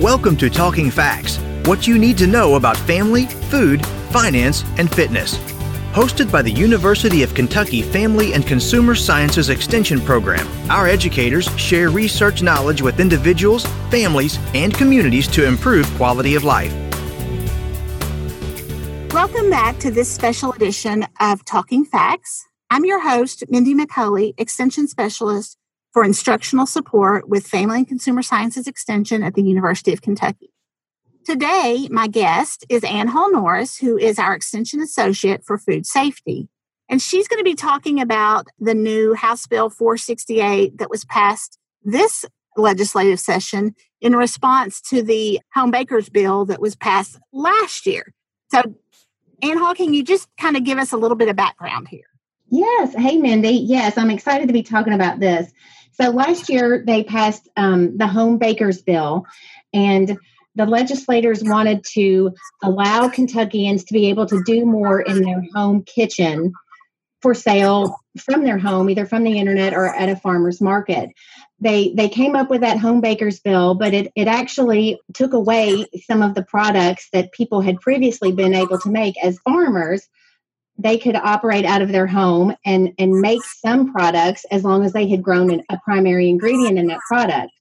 Welcome to Talking Facts what you need to know about family, food, finance, and fitness. Hosted by the University of Kentucky Family and Consumer Sciences Extension Program, our educators share research knowledge with individuals, families, and communities to improve quality of life. Welcome back to this special edition of Talking Facts. I'm your host, Mindy McCulley, Extension Specialist for Instructional Support with Family and Consumer Sciences Extension at the University of Kentucky. Today, my guest is Annhall Norris, who is our Extension Associate for Food Safety. And she's going to be talking about the new House Bill 468 that was passed this legislative session in response to the Home Bakers Bill that was passed last year. So, Annhall, can you just kind of give us a little bit of background here? Yes. Hey, Mindy. Yes, I'm excited to be talking about this. So, last year they passed um, the Home Bakers Bill, and the legislators wanted to allow Kentuckians to be able to do more in their home kitchen for sale from their home, either from the internet or at a farmer's market. They they came up with that home bakers bill, but it, it actually took away some of the products that people had previously been able to make as farmers. They could operate out of their home and, and make some products as long as they had grown a primary ingredient in that product.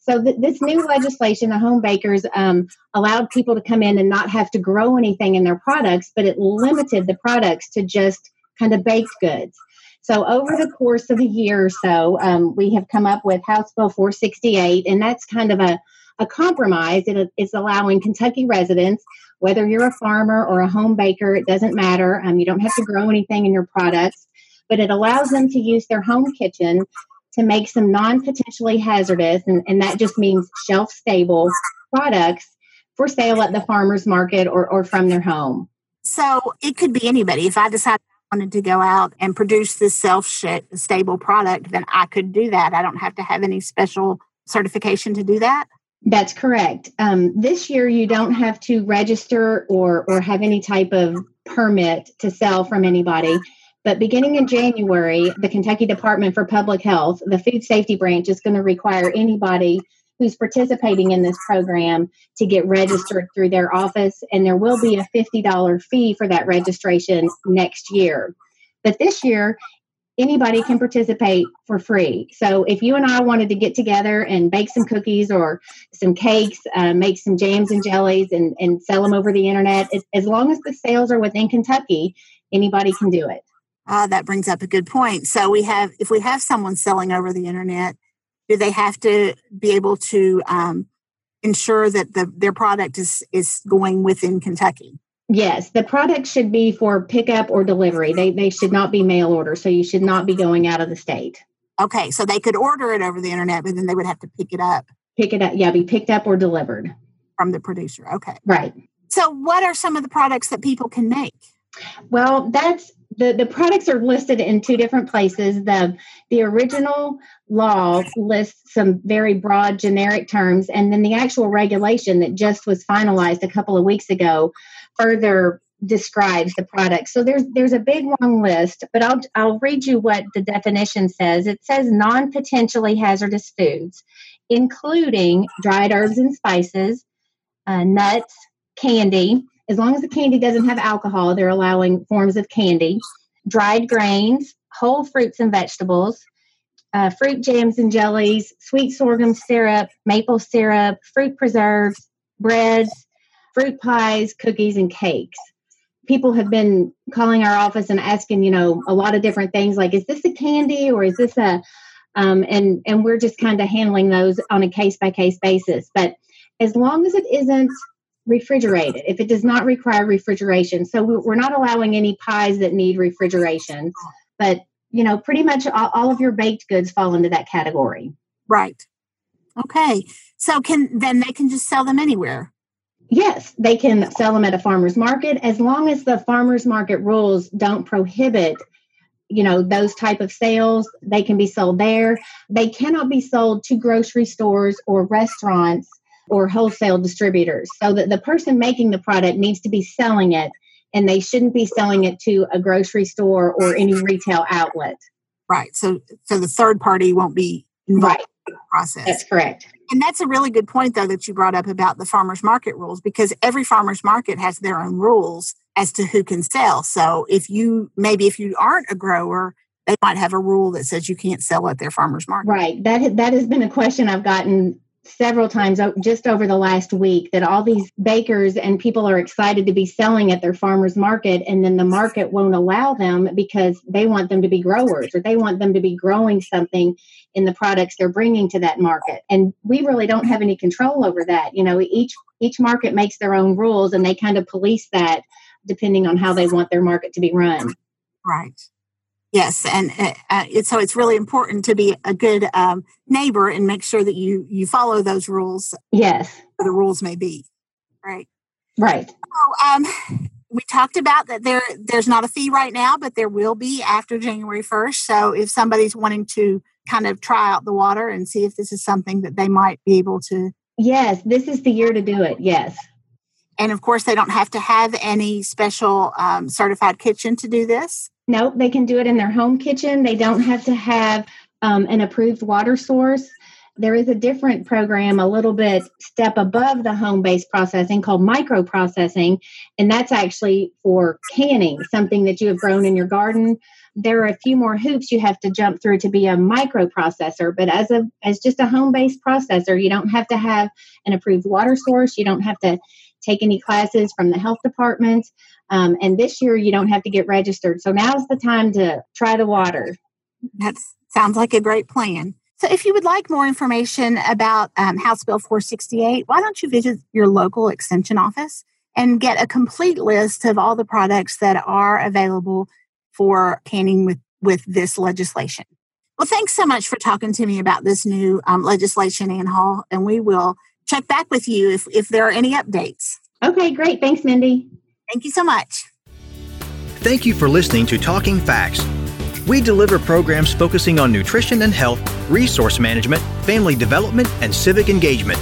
So th- this new legislation, the home bakers, um, allowed people to come in and not have to grow anything in their products, but it limited the products to just kind of baked goods. So over the course of a year or so, um, we have come up with House Bill 468, and that's kind of a, a compromise. It, it's allowing Kentucky residents, whether you're a farmer or a home baker, it doesn't matter. Um, you don't have to grow anything in your products, but it allows them to use their home kitchen to make some non potentially hazardous, and, and that just means shelf stable products for sale at the farmer's market or, or from their home. So it could be anybody. If I decided I wanted to go out and produce this shelf stable product, then I could do that. I don't have to have any special certification to do that. That's correct. Um, this year, you don't have to register or or have any type of permit to sell from anybody. But beginning in January, the Kentucky Department for Public Health, the food safety branch, is going to require anybody who's participating in this program to get registered through their office, and there will be a $50 fee for that registration next year. But this year, anybody can participate for free. So if you and I wanted to get together and bake some cookies or some cakes, uh, make some jams and jellies, and, and sell them over the internet, as long as the sales are within Kentucky, anybody can do it. Ah, that brings up a good point. So we have, if we have someone selling over the internet, do they have to be able to um, ensure that the, their product is is going within Kentucky? Yes, the product should be for pickup or delivery. They they should not be mail order, so you should not be going out of the state. Okay, so they could order it over the internet, but then they would have to pick it up. Pick it up, yeah, be picked up or delivered from the producer. Okay, right. So, what are some of the products that people can make? Well, that's the, the products are listed in two different places. The the original law lists some very broad generic terms, and then the actual regulation that just was finalized a couple of weeks ago further describes the product. So there's there's a big long list, but I'll I'll read you what the definition says. It says non-potentially hazardous foods, including dried herbs and spices, uh, nuts, candy, as long as the candy doesn't have alcohol, they're allowing forms of candy, dried grains, whole fruits and vegetables, uh, fruit jams and jellies, sweet sorghum syrup, maple syrup, fruit preserves, breads, fruit pies, cookies, and cakes. People have been calling our office and asking, you know, a lot of different things like, is this a candy or is this a, um, and and we're just kind of handling those on a case by case basis. But as long as it isn't refrigerated if it does not require refrigeration. So we're not allowing any pies that need refrigeration, but you know, pretty much all, of your baked goods fall into that category. Right. Okay. So can then they can just sell them anywhere. Yes, they can sell them at a farmer's market as long as the farmer's market rules don't prohibit you know those type of sales they can be sold there they cannot be sold to grocery stores or restaurants or wholesale distributors. So that the person making the product needs to be selling it and they shouldn't be selling it to a grocery store or any retail outlet. Right. So so the third party won't be involved. Right. process. That's correct. And that's a really good point, though, that you brought up about the farmers market rules, because every farmers market has their own rules as to who can sell. So if you maybe if you aren't a grower, they might have a rule that says you can't sell at their farmers market. Right. That that has been a question I've gotten several times just over the last week that all these bakers and people are excited to be selling at their farmers market and then the market won't allow them because they want them to be growers or they want them to be growing something in the products they're bringing to that market. And we really don't have any control over that. You know each each market makes their own rules and they kind of police that depending on how they want their market to be run. Right Yes, and uh, uh, it, so it's really important to be a good um, neighbor and make sure that you you follow those rules. Yes, the rules may be right. Right. So, um, we talked about that there there's not a fee right now, but there will be after January first. So if somebody's wanting to kind of try out the water and see if this is something that they might be able to. Yes, this is the year to do it. Yes. And of course, they don't have to have any special um, certified kitchen to do this. Nope, they can do it in their home kitchen. They don't have to have um, an approved water source. There is a different program, a little bit step above the home based processing called micro processing, and that's actually for canning something that you have grown in your garden. There are a few more hoops you have to jump through to be a micro processor, but as a as just a home based processor, you don't have to have an approved water source. You don't have to take any classes from the health department. Um, and this year, you don't have to get registered. So now's the time to try the water. That sounds like a great plan. So, if you would like more information about um, House Bill 468, why don't you visit your local extension office and get a complete list of all the products that are available for canning with, with this legislation? Well, thanks so much for talking to me about this new um, legislation, Annhall, and we will check back with you if, if there are any updates. Okay, great. Thanks, Mindy. Thank you so much. Thank you for listening to Talking Facts. We deliver programs focusing on nutrition and health, resource management, family development, and civic engagement.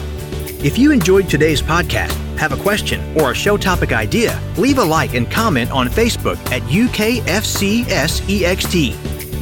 If you enjoyed today's podcast, have a question, or a show topic idea, leave a like and comment on Facebook at UKFCSEXT.